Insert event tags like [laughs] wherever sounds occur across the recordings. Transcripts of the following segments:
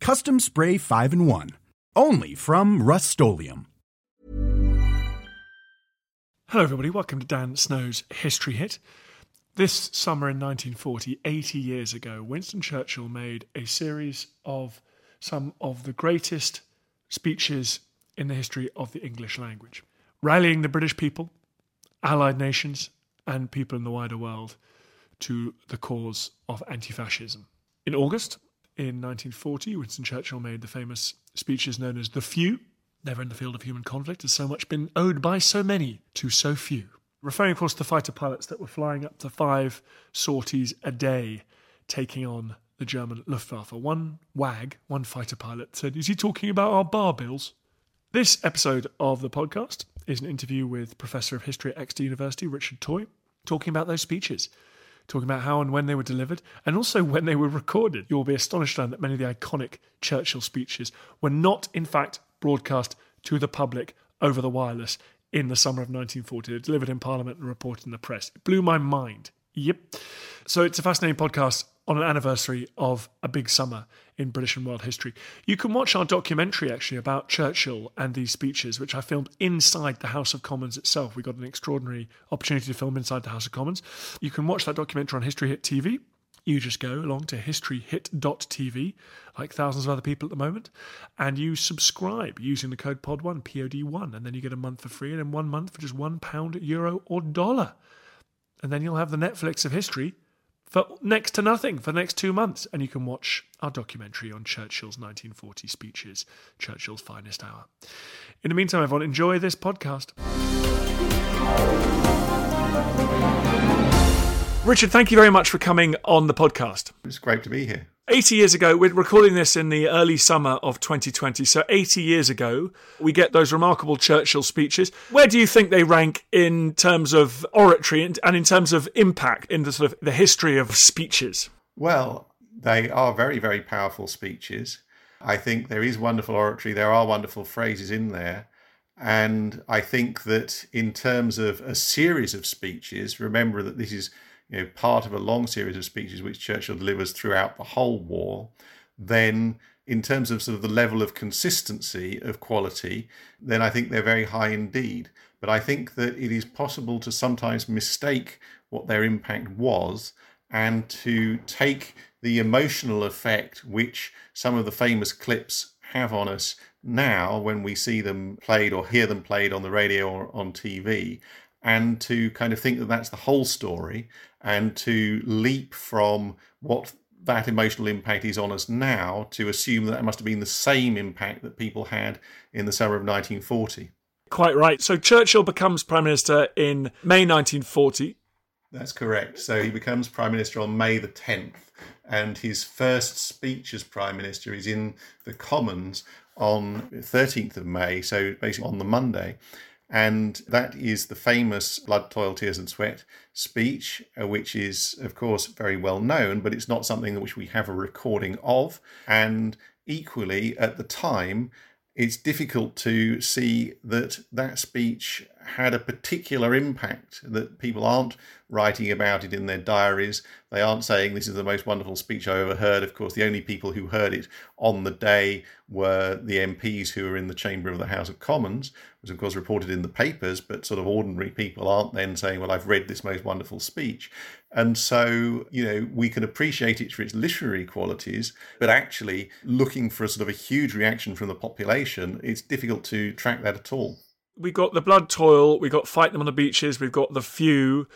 Custom Spray 5 in 1. Only from Rust Hello, everybody. Welcome to Dan Snow's History Hit. This summer in 1940, 80 years ago, Winston Churchill made a series of some of the greatest speeches in the history of the English language, rallying the British people, allied nations, and people in the wider world to the cause of anti fascism. In August in 1940, Winston Churchill made the famous speeches known as The Few. Never in the field of human conflict has so much been owed by so many to so few referring, of course, to fighter pilots that were flying up to five sorties a day, taking on the German Luftwaffe. One wag, one fighter pilot, said, Is he talking about our bar bills? This episode of the podcast is an interview with Professor of History at Exeter University, Richard Toye, talking about those speeches, talking about how and when they were delivered, and also when they were recorded. You'll be astonished to learn that many of the iconic Churchill speeches were not, in fact, broadcast to the public over the wireless in the summer of 1940. They delivered in Parliament and reported in the press. It blew my mind. Yep. So it's a fascinating podcast on an anniversary of a big summer in British and world history. You can watch our documentary actually about Churchill and these speeches, which I filmed inside the House of Commons itself. We got an extraordinary opportunity to film inside the House of Commons. You can watch that documentary on History Hit TV you just go along to historyhit.tv, like thousands of other people at the moment, and you subscribe using the code POD1, POD1, and then you get a month for free, and then one month for just one pound, euro, or dollar. And then you'll have the Netflix of history for next to nothing for the next two months. And you can watch our documentary on Churchill's 1940 speeches, Churchill's Finest Hour. In the meantime, everyone, enjoy this podcast. Richard, thank you very much for coming on the podcast. It's great to be here. 80 years ago, we're recording this in the early summer of 2020. So, 80 years ago, we get those remarkable Churchill speeches. Where do you think they rank in terms of oratory and, in terms of impact in the sort of the history of speeches? Well, they are very, very powerful speeches. I think there is wonderful oratory, there are wonderful phrases in there. And I think that in terms of a series of speeches, remember that this is you know, part of a long series of speeches which Churchill delivers throughout the whole war, then in terms of sort of the level of consistency of quality, then I think they're very high indeed. But I think that it is possible to sometimes mistake what their impact was and to take the emotional effect which some of the famous clips have on us now when we see them played or hear them played on the radio or on TV and to kind of think that that's the whole story and to leap from what that emotional impact is on us now to assume that it must have been the same impact that people had in the summer of 1940. Quite right. So Churchill becomes Prime Minister in May 1940. That's correct. So he becomes Prime Minister on May the 10th, and his first speech as Prime Minister is in the Commons on 13th of May, so basically on the Monday. And that is the famous Blood, Toil, Tears and Sweat speech, uh, which is, of course, very well known, but it's not something which we have a recording of. And equally, at the time, it's difficult to see that that speech had a particular impact that people aren't writing about it in their diaries. They aren't saying this is the most wonderful speech I ever heard. Of course, the only people who heard it on the day were the MPs who were in the chamber of the House of Commons, was of course reported in the papers, but sort of ordinary people aren't then saying, Well, I've read this most wonderful speech. And so, you know, we can appreciate it for its literary qualities, but actually looking for a sort of a huge reaction from the population, it's difficult to track that at all. We got the blood toil, we got fight them on the beaches, we've got the few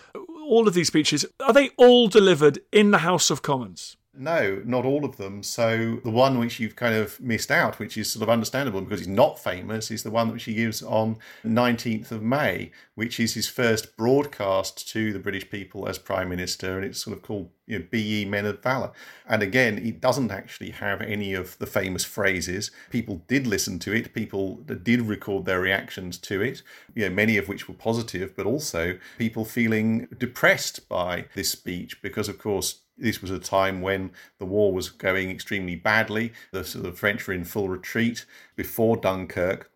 all of these speeches, are they all delivered in the House of Commons? No, not all of them. So the one which you've kind of missed out, which is sort of understandable because he's not famous, is the one which he gives on 19th of May, which is his first broadcast to the British people as Prime Minister, and it's sort of called you know, "Be men of valour." And again, it doesn't actually have any of the famous phrases. People did listen to it. People did record their reactions to it. You know, many of which were positive, but also people feeling depressed by this speech because, of course, this was a time when the war was going extremely badly. The, so the French were in full retreat before Dunkirk.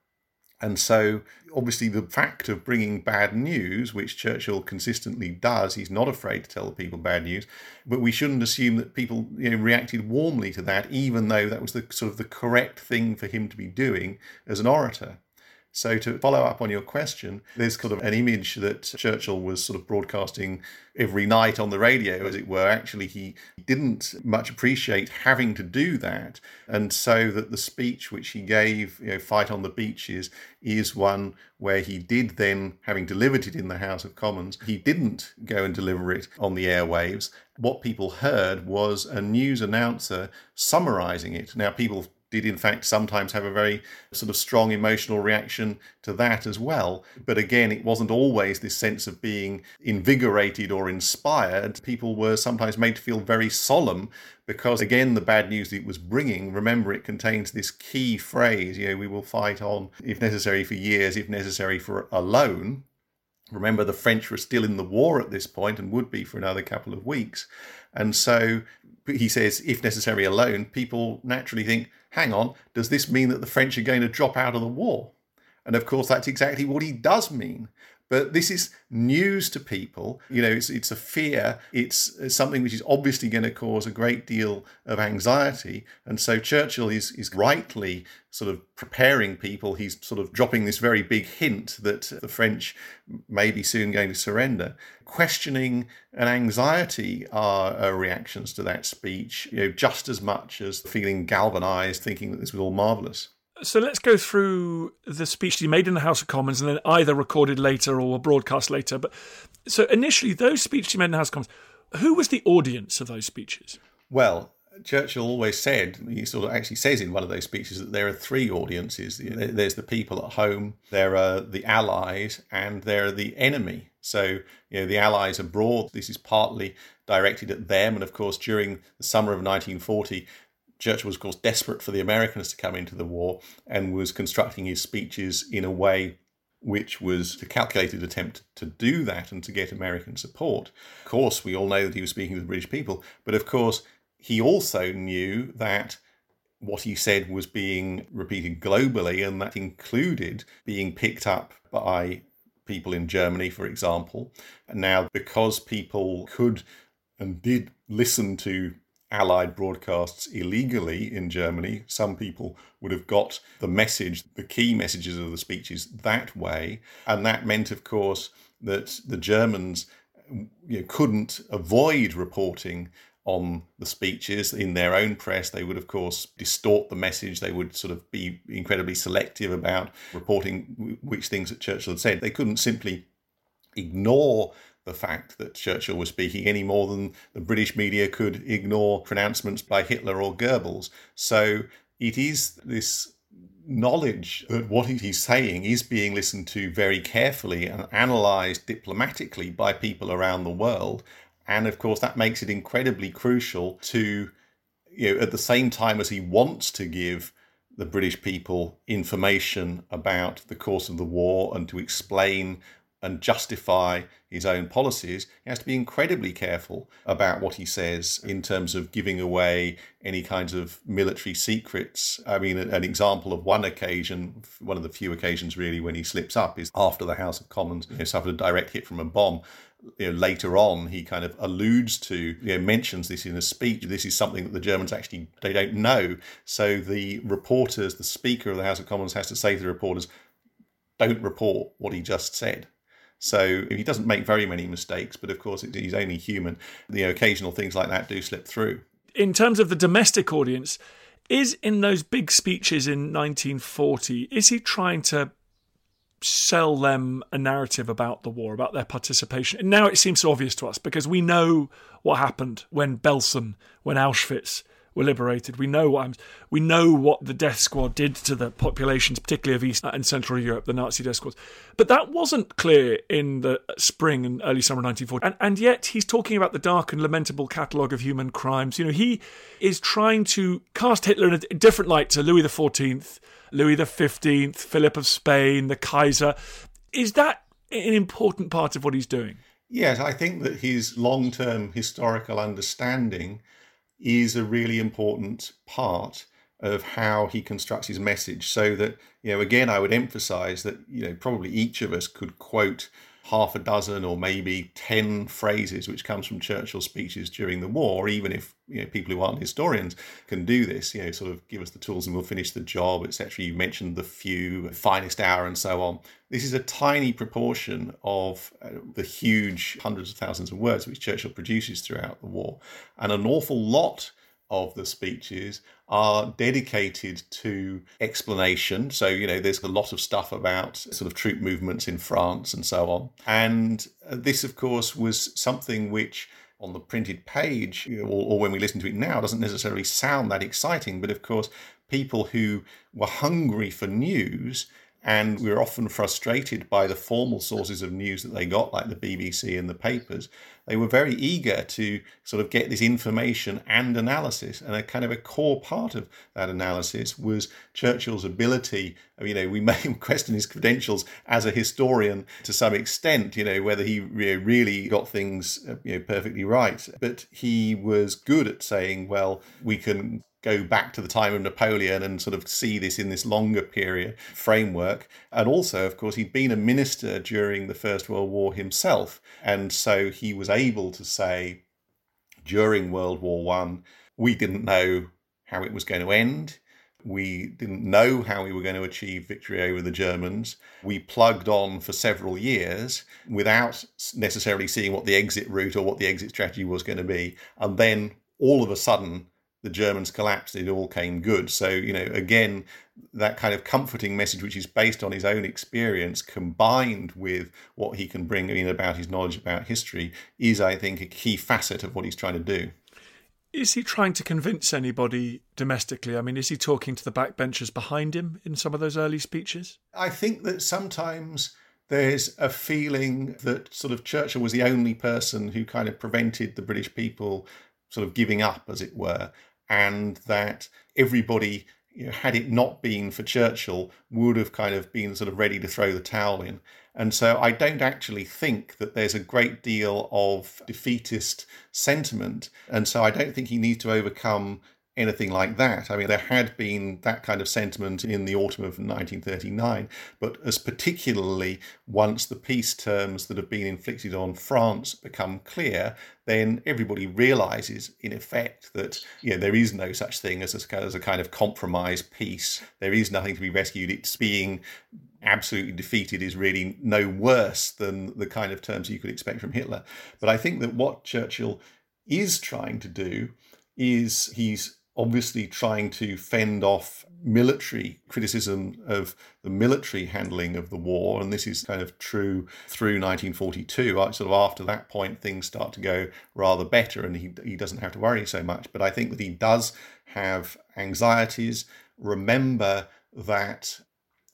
And so, obviously, the fact of bringing bad news, which Churchill consistently does, he's not afraid to tell the people bad news. But we shouldn't assume that people you know, reacted warmly to that, even though that was the sort of the correct thing for him to be doing as an orator. So, to follow up on your question, there's kind of an image that Churchill was sort of broadcasting every night on the radio, as it were. Actually, he didn't much appreciate having to do that. And so, that the speech which he gave, you know, Fight on the Beaches, is one where he did then, having delivered it in the House of Commons, he didn't go and deliver it on the airwaves. What people heard was a news announcer summarizing it. Now, people did in fact sometimes have a very sort of strong emotional reaction to that as well. But again, it wasn't always this sense of being invigorated or inspired. People were sometimes made to feel very solemn because, again, the bad news it was bringing, remember, it contains this key phrase, you know, we will fight on, if necessary, for years, if necessary, for alone. Remember, the French were still in the war at this point and would be for another couple of weeks. And so he says, if necessary alone, people naturally think, hang on, does this mean that the French are going to drop out of the war? And of course, that's exactly what he does mean. But this is news to people. You know, it's it's a fear. It's, something which is obviously going to cause a great deal of anxiety. And so Churchill is is rightly sort of preparing people. He's sort of dropping this very big hint that the French may be soon going to surrender. Questioning and anxiety are, are reactions to that speech. You know, just as much as feeling galvanized, thinking that this was all marvelous. So let's go through the speech he made in the House of Commons and then either recorded later or broadcast later. But so initially, those speeches he made in the House of Commons, who was the audience of those speeches? Well, Churchill always said, he sort of actually says in one of those speeches that there are three audiences. There's the people at home, there are the allies, and there are the enemy. So, you know, the allies abroad, this is partly directed at them. And of course, during the summer of 1940, Churchill was, of course, desperate for the Americans to come into the war and was constructing his speeches in a way which was a calculated attempt to do that and to get American support. Of course, we all know that he was speaking to the British people, but of course, he also knew that what he said was being repeated globally, and that included being picked up by people in Germany, for example. And now, because people could and did listen to Allied broadcasts illegally in Germany. Some people would have got the message, the key messages of the speeches that way. And that meant, of course, that the Germans you know, couldn't avoid reporting on the speeches in their own press. They would, of course, distort the message. They would sort of be incredibly selective about reporting which things that Churchill had said. They couldn't simply ignore the fact that Churchill was speaking any more than the British media could ignore pronouncements by Hitler or Goebbels. So it is this knowledge that what he's saying is being listened to very carefully and analysed diplomatically by people around the world. And of course, that makes it incredibly crucial to, you know, at the same time as he wants to give the British people information about the course of the war and to explain and justify his own policies, he has to be incredibly careful about what he says in terms of giving away any kinds of military secrets. I mean, an example of one occasion, one of the few occasions really, when he slips up is after the House of Commons you know, suffered a direct hit from a bomb. You know, later on, he kind of alludes to, you know, mentions this in a speech. This is something that the Germans actually they don't know. So the reporters, the Speaker of the House of Commons, has to say to the reporters, "Don't report what he just said." So he doesn't make very many mistakes, but of course he's only human. The occasional things like that do slip through. In terms of the domestic audience, is in those big speeches in 1940, is he trying to sell them a narrative about the war, about their participation? And now it seems so obvious to us because we know what happened when Belsen, when Auschwitz, were liberated. We know what we know what the death squad did to the populations, particularly of East and Central Europe, the Nazi death squads. But that wasn't clear in the spring and early summer 1940. And, and yet he's talking about the dark and lamentable catalogue of human crimes. You know, he is trying to cast Hitler in a different light to Louis XIV, Louis XV, Philip of Spain, the Kaiser. Is that an important part of what he's doing? Yes, I think that his long term historical understanding is a really important part of how he constructs his message. So that, you know, again, I would emphasize that, you know, probably each of us could quote half a dozen or maybe 10 phrases which comes from Churchill's speeches during the war, even if you know people who aren't historians can do this, you know, sort of give us the tools and we'll finish the job, etc. You mentioned the few, finest hour, and so on. This is a tiny proportion of uh, the huge hundreds of thousands of words which Churchill produces throughout the war. And an awful lot of the speeches are dedicated to explanation. So, you know, there's a lot of stuff about sort of troop movements in France and so on. And uh, this, of course, was something which on the printed page or, or, when we listen to it now doesn't necessarily sound that exciting. But of course, people who were hungry for news and we were often frustrated by the formal sources of news that they got, like the BBC and the papers. They were very eager to sort of get this information and analysis. And a kind of a core part of that analysis was Churchill's ability. You know, we [laughs] may question his credentials as a historian to some extent, you know, whether he really got things uh, you know, perfectly right. But he was good at saying, well, we can go back to the time of Napoleon and sort of see this in this longer period framework. And also, of course, he'd been a minister during the First World War himself. And so he was able to say during World War One, we didn't know how it was going to end. We didn't know how we were going to achieve victory over the Germans. We plugged on for several years without necessarily seeing what the exit route or what the exit strategy was going to be. And then all of a sudden, the Germans collapsed, it all came good. So, you know, again, that kind of comforting message, which is based on his own experience, combined with what he can bring in about his knowledge about history, is, I think, a key facet of what he's trying to do. Is he trying to convince anybody domestically? I mean, is he talking to the backbenchers behind him in some of those early speeches? I think that sometimes there's a feeling that sort of Churchill was the only person who kind of prevented the British people sort of giving up, as it were and that everybody, you know, had it not been for Churchill, would have kind of been sort of ready to throw the towel in. And so I don't actually think that there's a great deal of defeatist sentiment. And so I don't think he needs to overcome anything like that. I mean, there had been that kind of sentiment in the autumn of 1939, but as particularly once the peace terms that have been inflicted on France become clear, then everybody realizes, in effect, that you know there is no such thing as a, as a kind of compromise peace. There is nothing to be rescued. It's being absolutely defeated is really no worse than the kind of terms you could expect from Hitler. But I think that what Churchill is trying to do is he's obviously trying to fend off military criticism of the military handling of the war. And this is kind of true through 1942. Sort of after that point, things start to go rather better and he, he doesn't have to worry so much. But I think that he does have anxieties. Remember that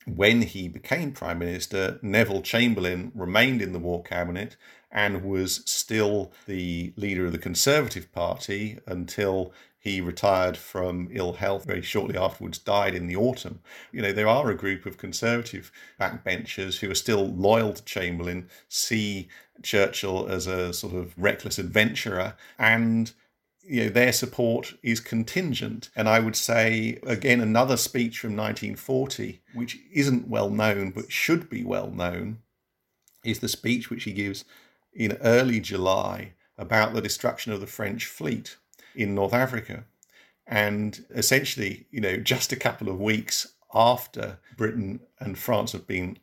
when he became Prime Minister, Neville Chamberlain remained in the War Cabinet and was still the leader of the Conservative Party until He retired from ill health very shortly afterwards, died in the autumn. You know, there are a group of conservative backbenchers who are still loyal to Chamberlain, see Churchill as a sort of reckless adventurer, and you know their support is contingent and i would say again another speech from 1940 which isn't well known but should be well known is the speech which he gives in early july about the destruction of the french fleet in north africa and essentially you know just a couple of weeks after britain and france have been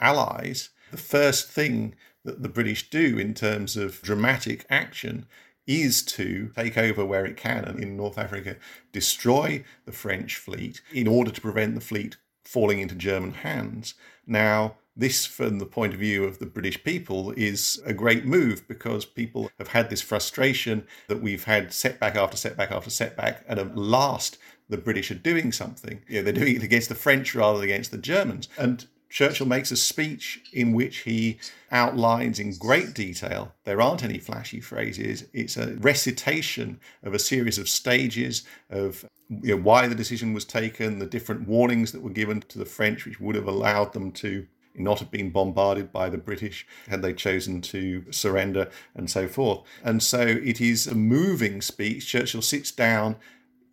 allies the first thing that the british do in terms of dramatic action is to take over where it can and in North Africa destroy the French fleet in order to prevent the fleet falling into German hands. Now, this, from the point of view of the British people, is a great move because people have had this frustration that we've had setback after setback after setback, and at last the British are doing something. You know, they're doing it against the French rather than against the Germans. And Churchill makes a speech in which he outlines in great detail. There aren't any flashy phrases. It's a recitation of a series of stages of you know, why the decision was taken, the different warnings that were given to the French, which would have allowed them to not have been bombarded by the British had they chosen to surrender, and so forth. And so it is a moving speech. Churchill sits down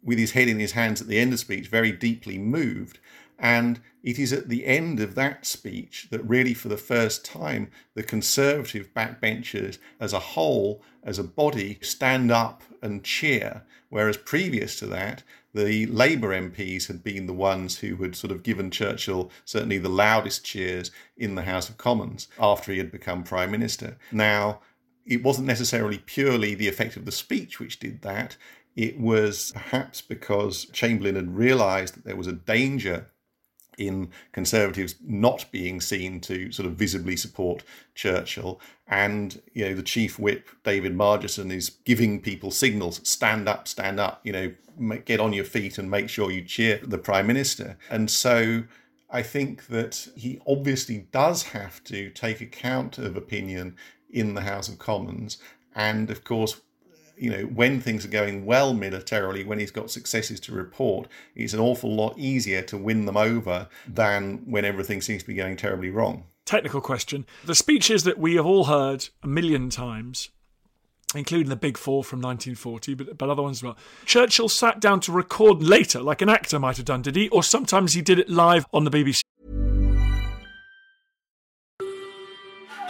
with his head in his hands at the end of the speech, very deeply moved. And it is at the end of that speech that, really, for the first time, the Conservative backbenchers as a whole, as a body, stand up and cheer. Whereas previous to that, the Labour MPs had been the ones who had sort of given Churchill certainly the loudest cheers in the House of Commons after he had become Prime Minister. Now, it wasn't necessarily purely the effect of the speech which did that. It was perhaps because Chamberlain had realised that there was a danger in Conservatives not being seen to sort of visibly support Churchill. And, you know, the chief whip, David Margesson, is giving people signals stand up, stand up, you know, get on your feet and make sure you cheer the Prime Minister. And so I think that he obviously does have to take account of opinion in the House of Commons. And of course, you know, when things are going well militarily, when he's got successes to report, it's an awful lot easier to win them over than when everything seems to be going terribly wrong. Technical question. The speeches that we have all heard a million times, including the Big Four from 1940, but, but other ones as well. Churchill sat down to record later, like an actor might have done, did he? Or sometimes he did it live on the BBC.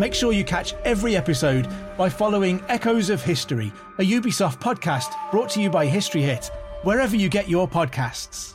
Make sure you catch every episode by following Echoes of History, a Ubisoft podcast brought to you by History Hit, wherever you get your podcasts.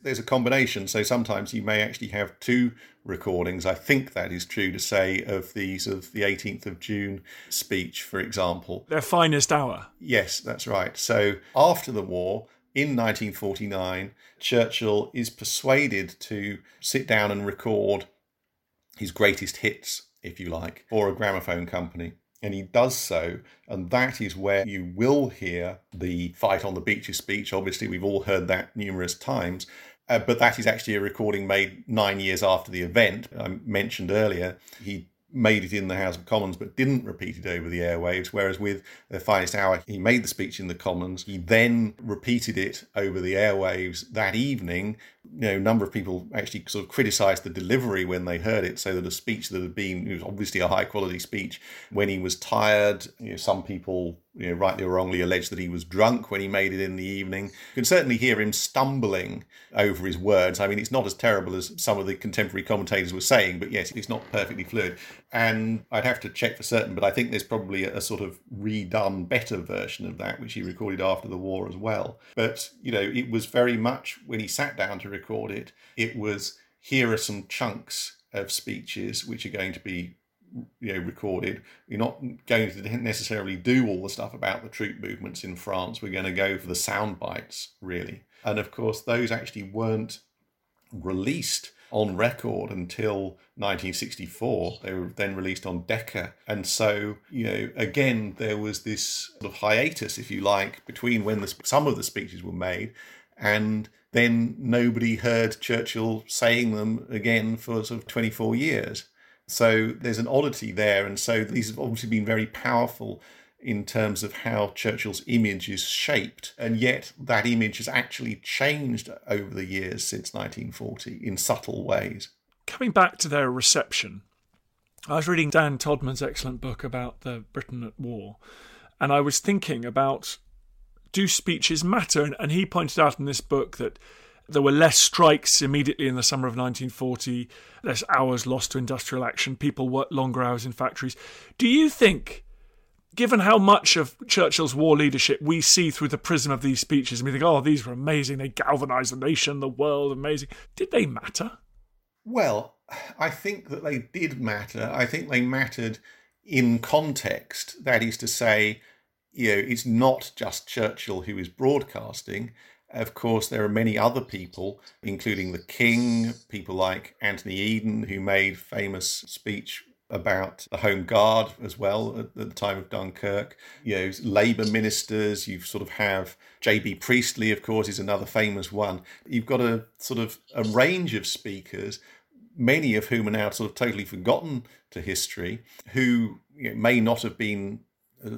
There's a combination, so sometimes you may actually have two recordings. I think that is true to say of these of the 18th of June speech, for example. Their finest hour. Yes, that's right. So after the war, in 1949, Churchill is persuaded to sit down and record his greatest hits, if you like, for a gramophone company. And he does so, and that is where you will hear the fight on the beaches speech. Obviously, we've all heard that numerous times, uh, but that is actually a recording made nine years after the event I mentioned earlier. He made it in the House of Commons but didn't repeat it over the airwaves. Whereas with the finest hour, he made the speech in the Commons. He then repeated it over the airwaves that evening. You know, a number of people actually sort of criticised the delivery when they heard it, so that a speech that had been it was obviously a high quality speech when he was tired. You know, some people you know, rightly or wrongly alleged that he was drunk when he made it in the evening. You can certainly hear him stumbling over his words. I mean, it's not as terrible as some of the contemporary commentators were saying, but yes, it's not perfectly fluid. And I'd have to check for certain, but I think there's probably a, a sort of redone, better version of that, which he recorded after the war as well. But, you know, it was very much when he sat down to record it, it was here are some chunks of speeches which are going to be you know recorded. You're not going to necessarily do all the stuff about the troop movements in France. We're going to go for the sound bites really. And of course those actually weren't released on record until 1964 they were then released on decca. And so you know again there was this sort of hiatus if you like between when the, some of the speeches were made and then nobody heard churchill saying them again for sort of 24 years so there's an oddity there. And so these have obviously been very powerful in terms of how Churchill's image is shaped. And yet that image has actually changed over the years since 1940 in subtle ways. Coming back to their reception, I was reading Dan Todman's excellent book about the Britain at war, and I was thinking about do speeches matter? And he pointed out in this book that there were less strikes immediately in the summer of 1940, less hours lost to industrial action, people worked longer hours in factories. Do you think, given how much of Churchill's war leadership we see through the prism of these speeches, and we think, oh, these were amazing, they galvanised the nation, the world, amazing, did they matter? Well, I think that they did matter. I think they mattered in context. That is to say, you know, it's not just Churchill who is broadcasting. Of course, there are many other people, including the King, people like Anthony Eden, who made famous speech about the Home Guard as well at, the time of Dunkirk. You know, Labour ministers, you sort of have J.B. Priestley, of course, is another famous one. You've got a sort of a range of speakers, many of whom are now sort of totally forgotten to history, who you know, may not have been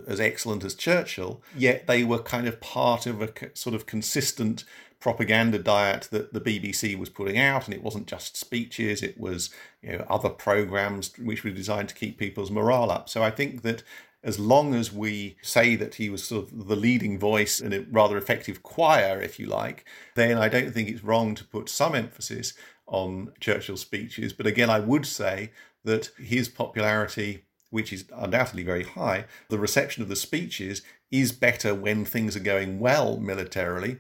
as excellent as Churchill, yet they were kind of part of a sort of consistent propaganda diet that the BBC was putting out, and it wasn't just speeches; it was you know other programs which were designed to keep people's morale up. So I think that as long as we say that he was sort of the leading voice in a rather effective choir, if you like, then I don't think it's wrong to put some emphasis on Churchill's speeches. But again, I would say that his popularity which is undoubtedly very high, the reception of the speeches is better when things are going well militarily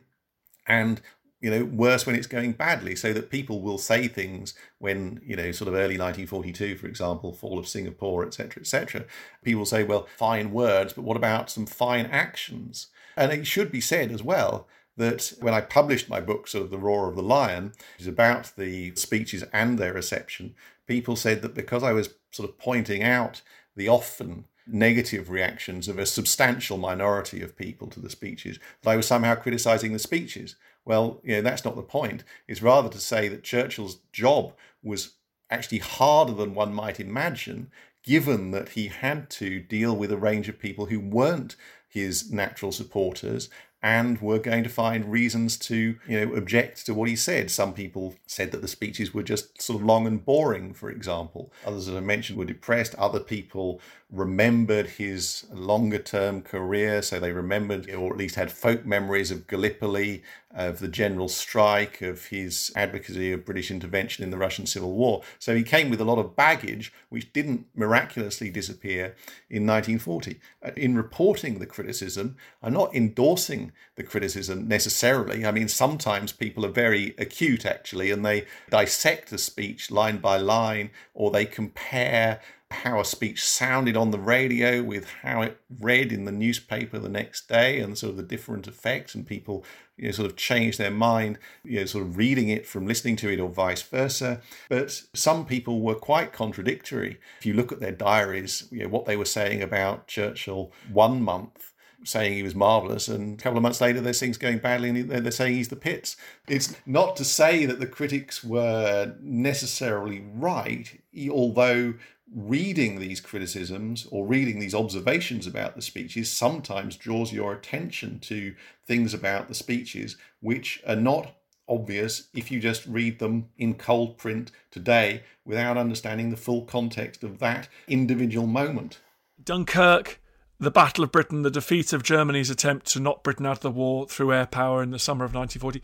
and you know worse when it's going badly so that people will say things when you know sort of early 1942 for example fall of singapore etc etc people say well fine words but what about some fine actions? And it should be said as well that when I published my book, sort of The Roar of the Lion, which is about the speeches and their reception, people said that because I was sort of pointing out the often negative reactions of a substantial minority of people to the speeches, that I was somehow criticizing the speeches. Well, you know, that's not the point. It's rather to say that Churchill's job was actually harder than one might imagine, given that he had to deal with a range of people who weren't his natural supporters and were going to find reasons to, you know, object to what he said. Some people said that the speeches were just sort of long and boring, for example. Others, as I mentioned, were depressed. Other people remembered his longer term career, so they remembered or at least had folk memories of Gallipoli, of the general strike, of his advocacy of British intervention in the Russian Civil War. So he came with a lot of baggage, which didn't miraculously disappear in 1940. Uh, in reporting the criticism, I'm not endorsing the criticism necessarily. I mean, sometimes people are very acute actually, and they dissect a speech line by line, or they compare how a speech sounded on the radio with how it read in the newspaper the next day and sort of the different effects and people you know sort of change their mind you know sort of reading it from listening to it or vice versa but some people were quite contradictory if you look at their diaries you know what they were saying about Churchill one month saying he was marvelous, and a couple of months later, there's things going badly, and they're saying he's the pits. It's not to say that the critics were necessarily right, although reading these criticisms or reading these observations about the speeches sometimes draws your attention to things about the speeches which are not obvious if you just read them in cold print today without understanding the full context of that individual moment. Dunkirk, the Battle of Britain, the defeat of Germany's attempt to knock Britain out of the war through air power in the summer of 1940.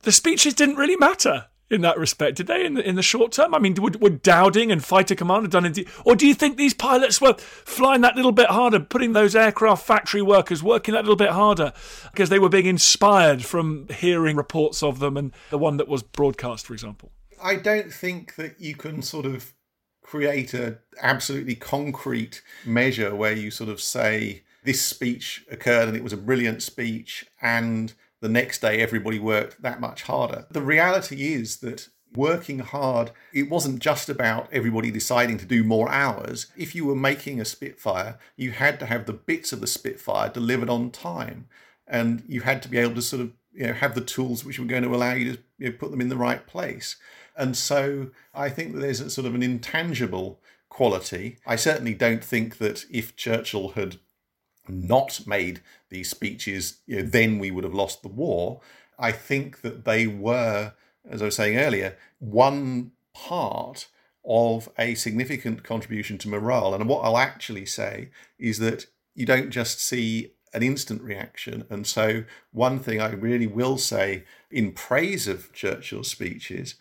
The speeches didn't really matter in that respect, did they? In the, in the short term, I mean, would, would Dowding and Fighter Command have done it? Or do you think these pilots were flying that little bit harder, putting those aircraft factory workers working that little bit harder because they were being inspired from hearing reports of them and the one that was broadcast, for example? I don't think that you can sort of create a absolutely concrete measure where you sort of say this speech occurred and it was a brilliant speech and the next day everybody worked that much harder. The reality is that working hard, it wasn't just about everybody deciding to do more hours. If you were making a Spitfire, you had to have the bits of the Spitfire delivered on time. And you had to be able to sort of you know, have the tools which were going to allow you to you know, put them in the right place. And so I think that there's a sort of an intangible quality. I certainly don't think that if Churchill had not made these speeches, you know, then we would have lost the war. I think that they were, as I was saying earlier, one part of a significant contribution to morale. And what I'll actually say is that you don't just see an instant reaction. And so, one thing I really will say in praise of Churchill's speeches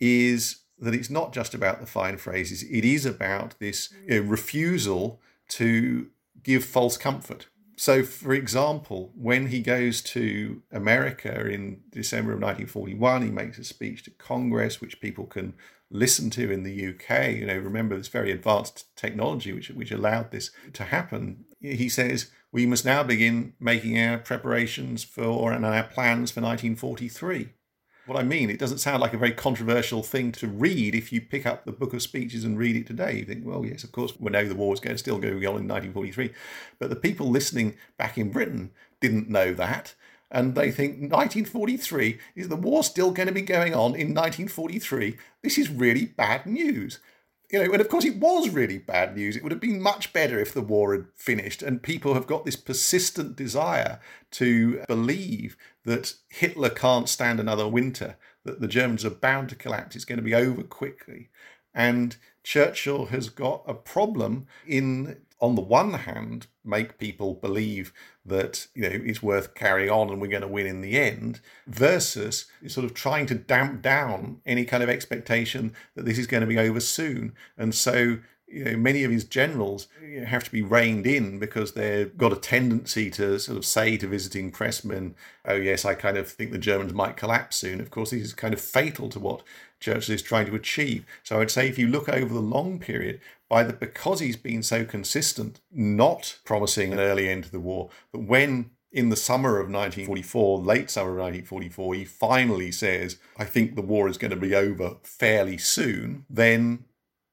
is that it's not just about the fine phrases, it is about this you know, refusal to give false comfort. So, for example, when he goes to America in December of 1941, he makes a speech to Congress, which people can listen to in the UK. You know, remember this very advanced technology which, which allowed this to happen. He says, We must now begin making our preparations for and our plans for 1943 what I mean. It doesn't sound like a very controversial thing to read if you pick up the book of speeches and read it today. You think, well, yes, of course, we know the war is going, still going on in 1943. But the people listening back in Britain didn't know that. And they think 1943 is the war still going to be going on in 1943? This is really bad news you know, and of course it was really bad news. It would have been much better if the war had finished. And people have got this persistent desire to believe that Hitler can't stand another winter, that the Germans are bound to collapse. It's going to be over quickly. And Churchill has got a problem in, on the one hand, make people believe that you know it's worth carrying on and we're going to win in the end, versus sort of trying to damp down any kind of expectation that this is going to be over soon. And so you know, many of his generals have to be reined in because they've got a tendency to sort of say to visiting pressmen, "Oh yes, I kind of think the Germans might collapse soon." Of course, this is kind of fatal to what Churchill is trying to achieve. So I'd say if you look over the long period, by the because he's been so consistent, not promising an early end to the war, but when in the summer of 1944, late summer of 1944, he finally says, I think the war is going to be over fairly soon, then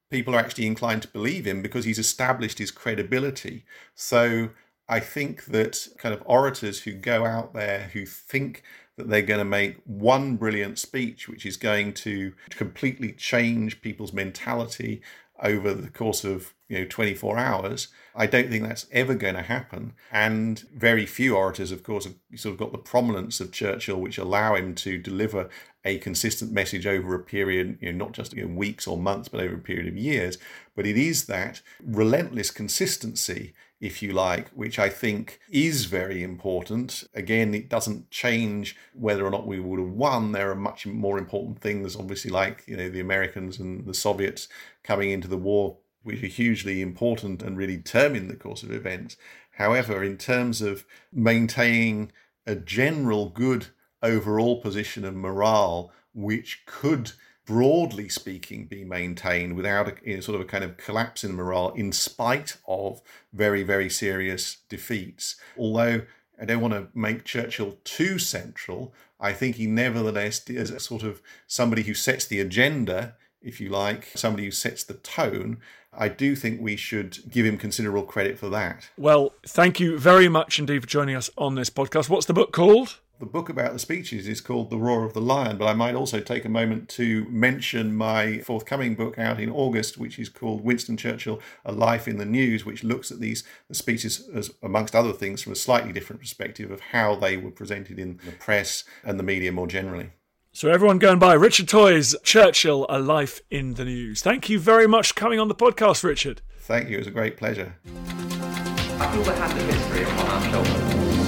people are actually inclined to believe him because he's established his credibility. So I think that kind of orators who go out there who think that they're going to make one brilliant speech which is going to completely change people's mentality over the course of you know 24 hours. I don't think that's ever going to happen. And very few orators, of course, have sort of got the prominence of Churchill, which allow him to deliver a consistent message over a period, you know, not just know, weeks or months, but over a period of years. But it is that relentless consistency if you like, which I think is very important. Again, it doesn't change whether or not we would have won. There are much more important things, obviously, like you know the Americans and the Soviets coming into the war, which are hugely important and really determine the course of events. However, in terms of maintaining a general good overall position of morale, which could broadly speaking, be maintained without a you know, sort of a kind of collapse in morale in spite of very, very serious defeats. Although I don't want to make Churchill too central, I think he nevertheless is a sort of somebody who sets the agenda, if you like, somebody who sets the tone. I do think we should give him considerable credit for that. Well, thank you very much indeed for joining us on this podcast. What's the book called? The book about the speeches is called The Roar of the Lion, but I might also take a moment to mention my forthcoming book out in August, which is called Winston Churchill A Life in the News, which looks at these the speeches, as, amongst other things, from a slightly different perspective of how they were presented in the press and the media more generally. So, everyone going by Richard Toye's Churchill A Life in the News. Thank you very much for coming on the podcast, Richard. Thank you. It was a great pleasure. I feel the hand of history upon our shoulders.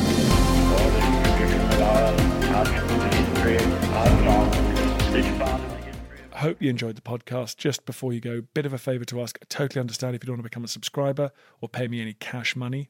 I hope you enjoyed the podcast. Just before you go, bit of a favor to ask. I totally understand if you don't want to become a subscriber or pay me any cash money.